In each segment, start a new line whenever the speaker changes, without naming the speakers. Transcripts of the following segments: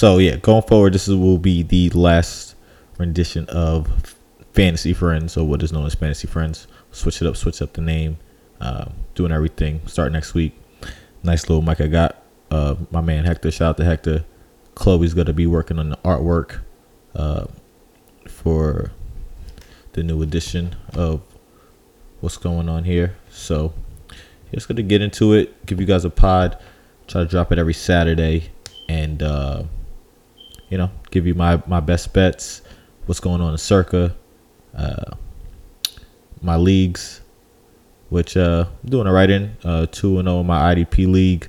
So yeah, going forward, this is, will be the last rendition of Fantasy Friends, or what is known as Fantasy Friends. Switch it up, switch up the name, uh, doing everything. Start next week. Nice little mic I got. Uh, my man Hector, shout out to Hector. Chloe's gonna be working on the artwork uh, for the new edition of what's going on here. So just gonna get into it. Give you guys a pod. Try to drop it every Saturday, and uh, you know, give you my my best bets. What's going on in Circa, uh, my leagues, which uh, I'm doing it right in uh, two and zero in my IDP league.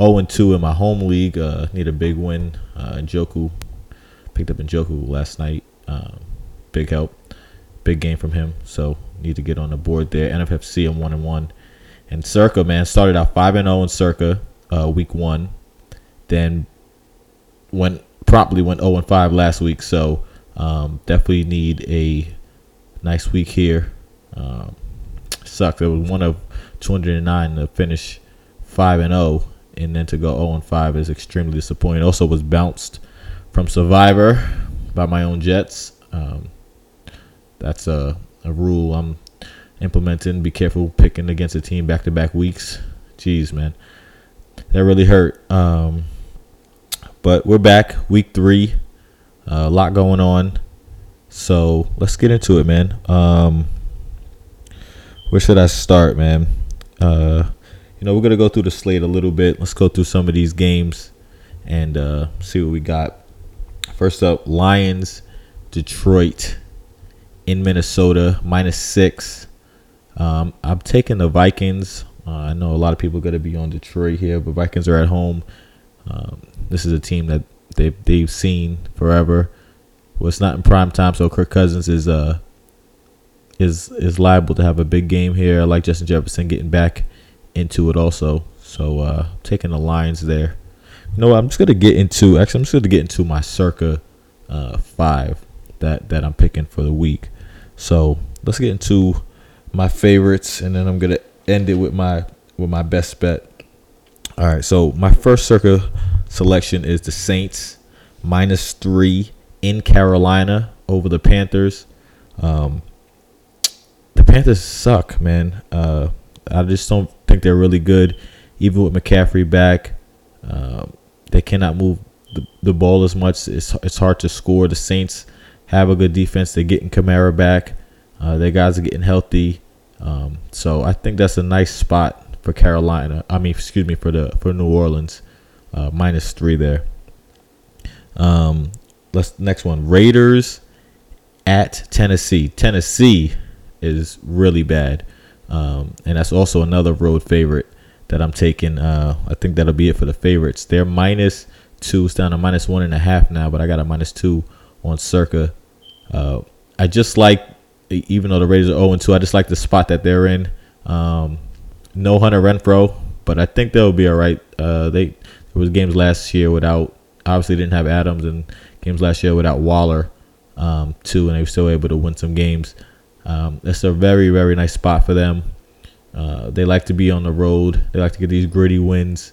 0 and 2 in my home league. Uh, need a big win. Uh, picked up Njoku last night. Um, big help, big game from him. So need to get on the board there. NFFC I'm one and one, and Circa man started out five and zero in Circa uh, week one, then went promptly went zero and five last week. So um, definitely need a nice week here. Um, sucked. It was one of 209 to finish five and zero and then to go 0 and 5 is extremely disappointing. Also was bounced from Survivor by my own Jets. Um, that's a, a rule I'm implementing. Be careful picking against a team back to back weeks. Jeez, man, that really hurt. Um, but we're back, week three. Uh, a lot going on, so let's get into it, man. Um, where should I start, man? Uh, you know, we're gonna go through the slate a little bit. Let's go through some of these games and uh, see what we got. First up, Lions, Detroit, in Minnesota, minus six. Um, I'm taking the Vikings. Uh, I know a lot of people are gonna be on Detroit here, but Vikings are at home. Um, this is a team that they've they've seen forever. Well, it's not in prime time, so Kirk Cousins is uh is is liable to have a big game here. I like Justin Jefferson getting back into it also. So uh taking the lines there. You know what, I'm just gonna get into actually I'm just gonna get into my circa uh five that that I'm picking for the week. So let's get into my favorites and then I'm gonna end it with my with my best bet. All right, so my first circa selection is the Saints minus three in Carolina over the Panthers. Um, the Panthers suck, man. Uh, I just don't think they're really good, even with McCaffrey back. Um, they cannot move the, the ball as much. It's it's hard to score. The Saints have a good defense. They're getting Kamara back. Uh, their guys are getting healthy. Um, so I think that's a nice spot for Carolina. I mean, excuse me for the for New Orleans, uh, minus three there. Um, let's next one Raiders at Tennessee. Tennessee is really bad. Um, and that's also another road favorite that I'm taking. Uh, I think that'll be it for the favorites. They're minus two. It's down to minus one and a half now, but I got a minus two on Circa. Uh, I just like, even though the Raiders are 0 2, I just like the spot that they're in. Um, no Hunter Renfrow, but I think they'll be all right. Uh, they there was games last year without obviously didn't have Adams and games last year without Waller um, too, and they were still able to win some games. Um, it's a very, very nice spot for them. Uh, they like to be on the road. They like to get these gritty wins,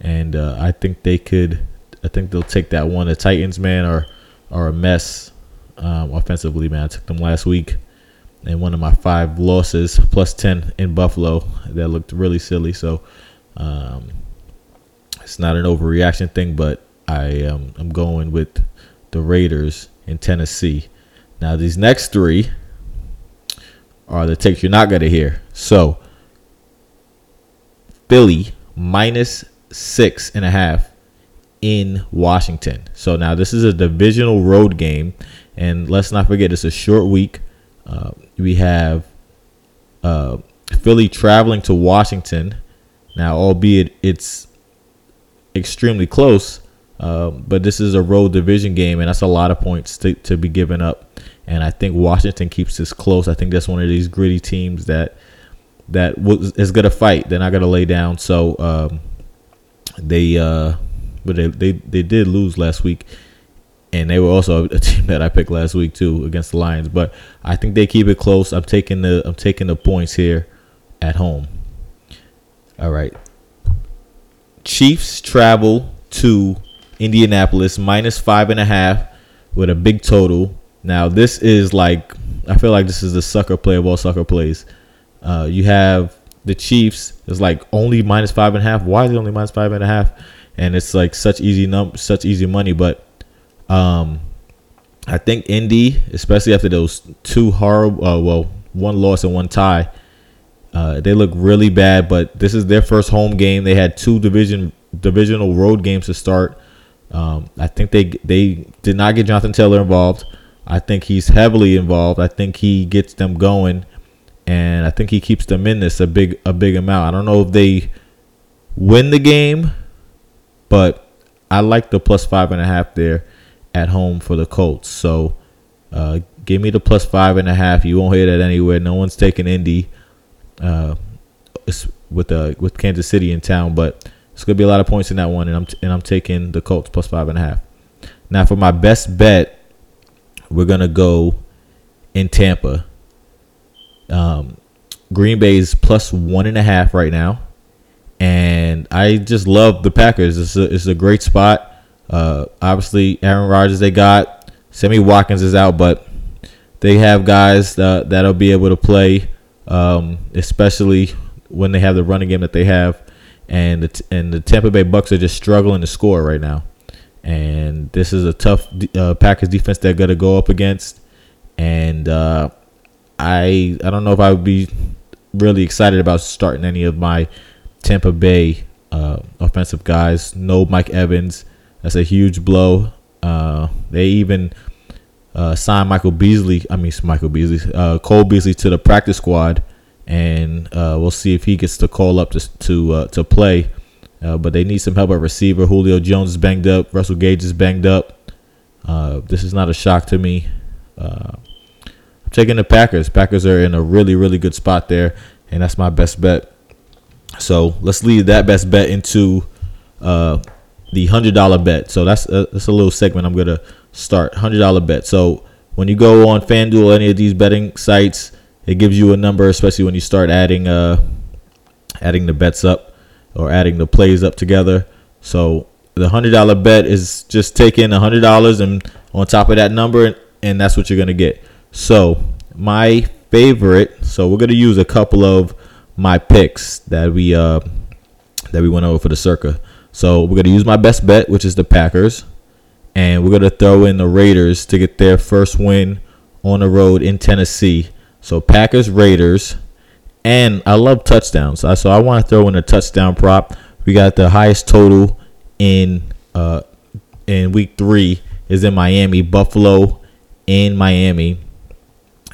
and uh, I think they could. I think they'll take that one. The Titans, man, are are a mess um, offensively, man. I took them last week, and one of my five losses plus ten in Buffalo that looked really silly. So um, it's not an overreaction thing, but I am I'm going with the Raiders in Tennessee. Now these next three are the takes you're not going to hear. So, Philly minus six and a half in Washington. So now this is a divisional road game, and let's not forget it's a short week. Uh, we have uh, Philly traveling to Washington. Now, albeit it's extremely close, uh, but this is a road division game, and that's a lot of points to, to be given up and I think Washington keeps this close. I think that's one of these gritty teams that that is going to fight. They're not going to lay down. So um, they, uh, but they, they they did lose last week, and they were also a team that I picked last week too against the Lions. But I think they keep it close. I'm taking the I'm taking the points here at home. All right. Chiefs travel to Indianapolis minus five and a half with a big total. Now this is like I feel like this is the sucker play of all sucker plays. Uh, you have the Chiefs is like only minus five and a half. Why is it only minus five and a half? And it's like such easy num such easy money. But um, I think Indy, especially after those two horrible, uh, well, one loss and one tie, uh, they look really bad. But this is their first home game. They had two division divisional road games to start. Um, I think they they did not get Jonathan Taylor involved. I think he's heavily involved. I think he gets them going, and I think he keeps them in this a big a big amount. I don't know if they win the game, but I like the plus five and a half there at home for the Colts. So uh, give me the plus five and a half. You won't hear that anywhere. No one's taking Indy uh, with uh, with Kansas City in town, but it's gonna be a lot of points in that one, and I'm t- and I'm taking the Colts plus five and a half. Now for my best bet, we're gonna go in Tampa. Um, Green is plus one and a half right now, and I just love the Packers. It's a, it's a great spot. Uh, obviously, Aaron Rodgers they got. Sammy Watkins is out, but they have guys that, that'll be able to play, um, especially when they have the running game that they have. And the, and the Tampa Bay Bucks are just struggling to score right now. And this is a tough uh, Packers defense they're going to go up against. And uh, I I don't know if I would be really excited about starting any of my Tampa Bay uh, offensive guys. No Mike Evans. That's a huge blow. Uh, they even uh, signed Michael Beasley. I mean, Michael Beasley, uh, Cole Beasley to the practice squad, and uh, we'll see if he gets to call up to to uh, to play. Uh, but they need some help at receiver. Julio Jones is banged up. Russell Gage is banged up. this is not a shock to me. I'm taking the Packers. Packers are in a really really good spot there, and that's my best bet. So let's leave that best bet into the hundred dollar bet. So that's a, that's a little segment I'm gonna start. Hundred dollar bet. So when you go on FanDuel any of these betting sites, it gives you a number, especially when you start adding uh adding the bets up or adding the plays up together. So the hundred dollar bet is just taking a hundred dollars and on top of that number, and that's what you're gonna get. So my favorite. So we're gonna use a couple of my picks that we uh that we went over for the circa. So we're going to use my best bet, which is the Packers. And we're going to throw in the Raiders to get their first win on the road in Tennessee. So Packers, Raiders. And I love touchdowns. So I want to throw in a touchdown prop. We got the highest total in uh, in week three is in Miami, Buffalo in Miami,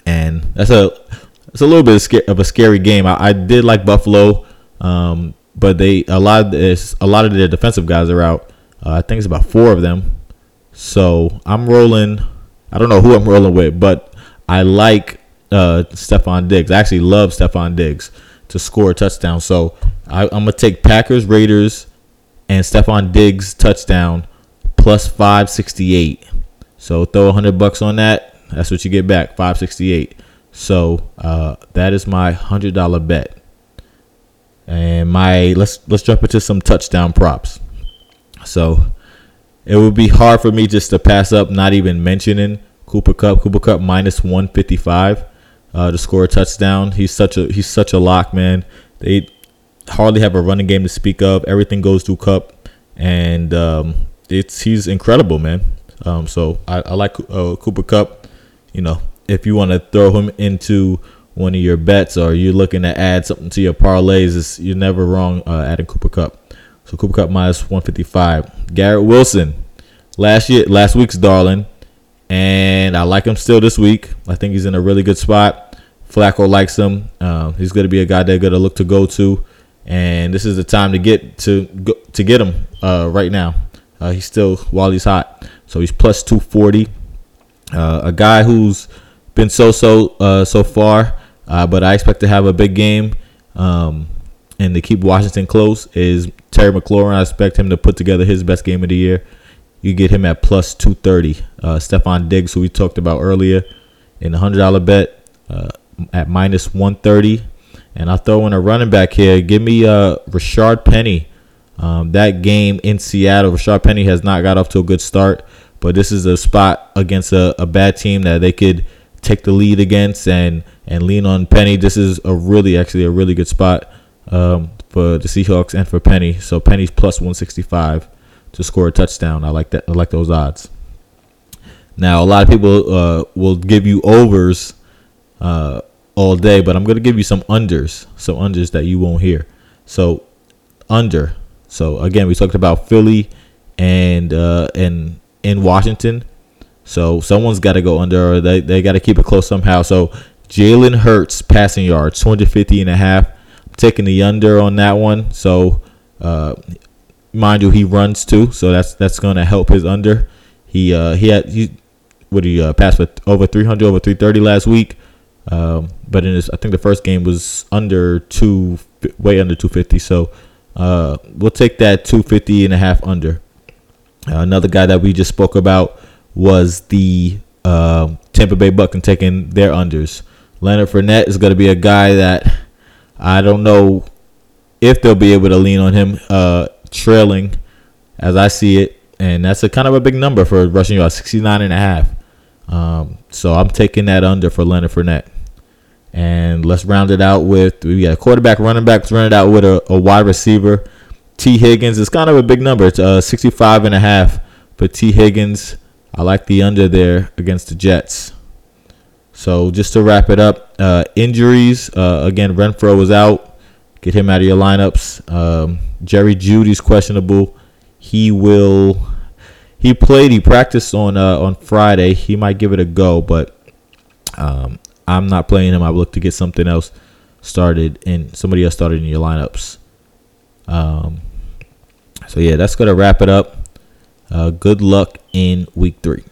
and that's a it's a little bit of a scary game. I, I did like Buffalo. Um, but they a lot of this a lot of their defensive guys are out. Uh, I think it's about four of them. So I'm rolling. I don't know who I'm rolling with, but I like uh, Stefon Diggs. I actually love Stefon Diggs to score a touchdown. So I, am gonna take Packers Raiders and Stefon Diggs touchdown plus 568. So throw a hundred bucks on that. That's what you get back, 568. So uh, that is my hundred dollar bet. And my let's let's jump into some touchdown props. So it would be hard for me just to pass up not even mentioning Cooper Kupp. Cooper Kupp minus 155 uh, to score a touchdown. He's such a he's such a lock, man. They hardly have a running game to speak of. Everything goes through Kupp, and um, it's he's incredible, man. Um, so I, I like uh, Cooper Kupp. You know, if you want to throw him into one of your bets or you're looking to add something to your parlays, it's, you're never wrong uh, adding Cooper Kupp. So Cooper Kupp minus 155. Garrett Wilson, last year, last week's darling, and I like him still this week. I think he's in a really good spot. Flacco likes him. Uh, he's going to be a guy they're going to look to go to, and this is the time to get to go, to get him uh, right now. Uh, he's still while he's hot, so he's plus 240. Uh, a guy who's been so so uh, so far. Uh, but I expect to have a big game. Um, and to keep Washington close is Terry McLaurin. I expect him to put together his best game of the year. You get him at plus 230. Uh, Stefon Diggs, who we talked about earlier, in a $100 bet uh, at minus 130. And I'll throw in a running back here. Give me uh, Rashaad Penny Um, that game in Seattle, Rashaad Penny has not got off to a good start, but this is a spot against a, a bad team that they could take the lead against and and lean on Penny. This is a really actually a really good spot um, for the Seahawks and for Penny. So Penny's plus 165 to score a touchdown. I like that. I like those odds. Now a lot of people uh, will give you overs uh, all day, but I'm going to give you some unders, some unders that you won't hear. So under. So again, we talked about Philly and uh, and in Washington. So someone's got to go under, or they, they got to keep it close somehow. So Jalen Hurts passing yards, 250 and a half. I'm taking the under on that one. So uh, mind you, he runs too, so that's that's going to help his under. He uh, he had he would he uh, passed for over 300, over 330 last week. Um, but in his, I think the first game was under two, way under 250. So uh, we'll take that 250 and a half under. Uh, another guy that we just spoke about was the uh, Tampa Bay Bucks taking their unders. Leonard Fournette is going to be a guy that I don't know if they'll be able to lean on him uh, trailing as I see it. And that's a kind of a big number for rushing yards, 69 and a half. Um, so I'm taking that under for Leonard Fournette. And let's round it out with we got a quarterback, running back, let's run it out with a, a wide receiver. Tee Higgins is kind of a big number. It's uh, 65 and a half for Tee Higgins. I like the under there against the Jets. So just to wrap it up, uh, injuries. Uh, again, Renfrow was out. Get him out of your lineups. Um, Jerry Jeudy's questionable. He will. He played. He practiced on uh, on Friday. He might give it a go, but um, I'm not playing him. I look to get something else started and somebody else started in your lineups. Um, so yeah, that's gonna wrap it up. Uh, good luck in week three.